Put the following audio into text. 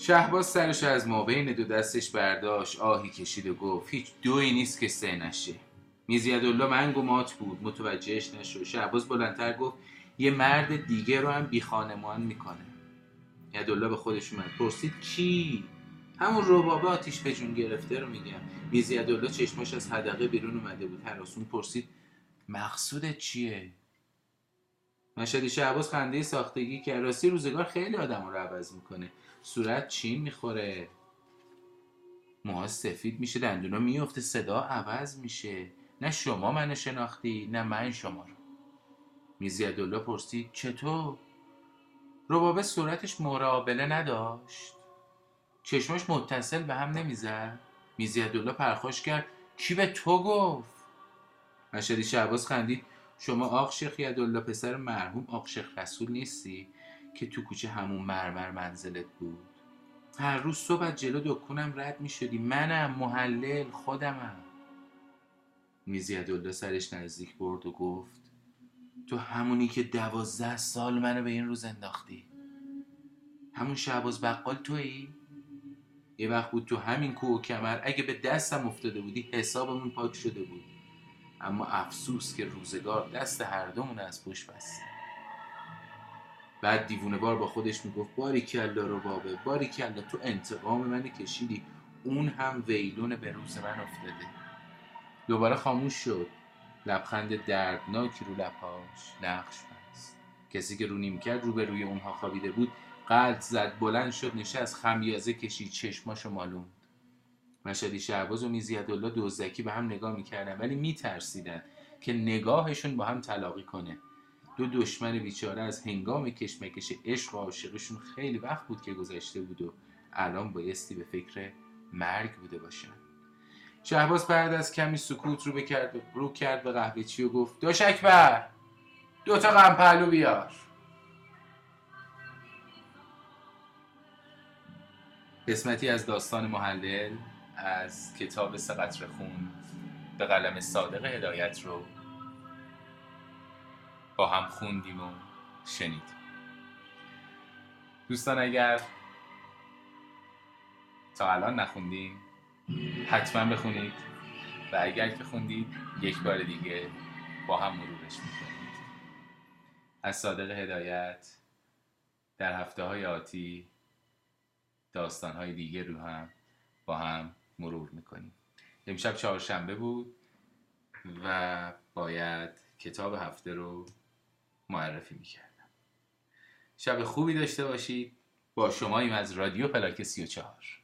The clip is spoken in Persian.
شهباز سرش از مابین دو دستش برداشت آهی کشید و گفت هیچ دوی نیست که سه نشه. میزیدالله منگ و مات بود متوجهش نشد. شهباز بلندتر گفت یه مرد دیگه رو هم بی خانمان می‌کنه. یدالله به خودش اومد پرسید کی همون ربابه آتیش به جون گرفته رو میگم. میزیدالله چشماش از حدقه بیرون اومده بود هراسون پرسید مقصودت چیه؟ مشهدی شهباز خنده ساختگی که راستی روزگار خیلی آدم رو عوض می‌کنه. صورت چین می‌خوره. موها سفید میشه دندونا میفته صدا عوض میشه. نه شما منو شناختی نه من شما رو. میزیدالله پرسید چطور؟ ربابه صورتش مرابله نداشت. چشمش متصل به هم نمی‌زد. میزیدالله پرخاش کرد کی به تو گفت؟ مشهدی شهباز خندید. شما آق شیخ یدالله پسر مرحوم آق شیخ رسول نیستی که تو کوچه همون مرمر منزلت بود؟ هر روز صبح جلو دکونم رد می شدی منم محلل خودمم. میزیدالله سرش نزدیک برد و گفت تو همونی که دوازده سال منو به این روز انداختی. همون شعباز بقال تویی؟ یه وقت بود تو همین کوه و کمر. اگه به دستم افتاده بودی حسابمون پاک شده بود. اما افسوس که روزگار دست هر دومون از پشت بست بعد دیوونه بار با خودش می‌گفت باری کلا رو بابه باری کلا تو انتقام من کشیدی اون هم ویلون به روز من افتاده. دوباره خاموش شد. لبخند دردناکی رو لبهاش نقش بست. کسی که رو نیم کرد رو به روی اونها خوابیده بود قلط زد بلند شد نشست خمیازه کشید چشماشو مالوند مشهدی شعباز و میزیدالله دوزکی به هم نگاه می‌کردن ولی میترسیدن که نگاهشون با هم تلاقی کنه. دو دشمن بیچاره از هنگام کشمکش عشق و عاشقشون خیلی وقت بود که گذشته بود و الان بایستی به فکر مرگ بوده باشن. شهباز بعد از کمی سکوت رو بکرد رو کرد به قهوهچی و گفت دو اکبر دو تا غم پهلو بیار. قسمتی از داستان محلل. از کتاب سقطر خون به قلم صادق هدایت رو با هم خوندیم و شنیدیم. دوستان اگر تا الان نخوندیم حتما بخونید و اگر که خوندید یک بار دیگه با هم مرورش می‌کنید. از صادق هدایت در هفته های آتی داستان های دیگه رو هم با هم مرور می‌کنیم. امشب چهارشنبه بود و باید کتاب هفته رو معرفی می‌کردم. شب خوبی داشته باشید. با شماییم از رادیو پلاک 34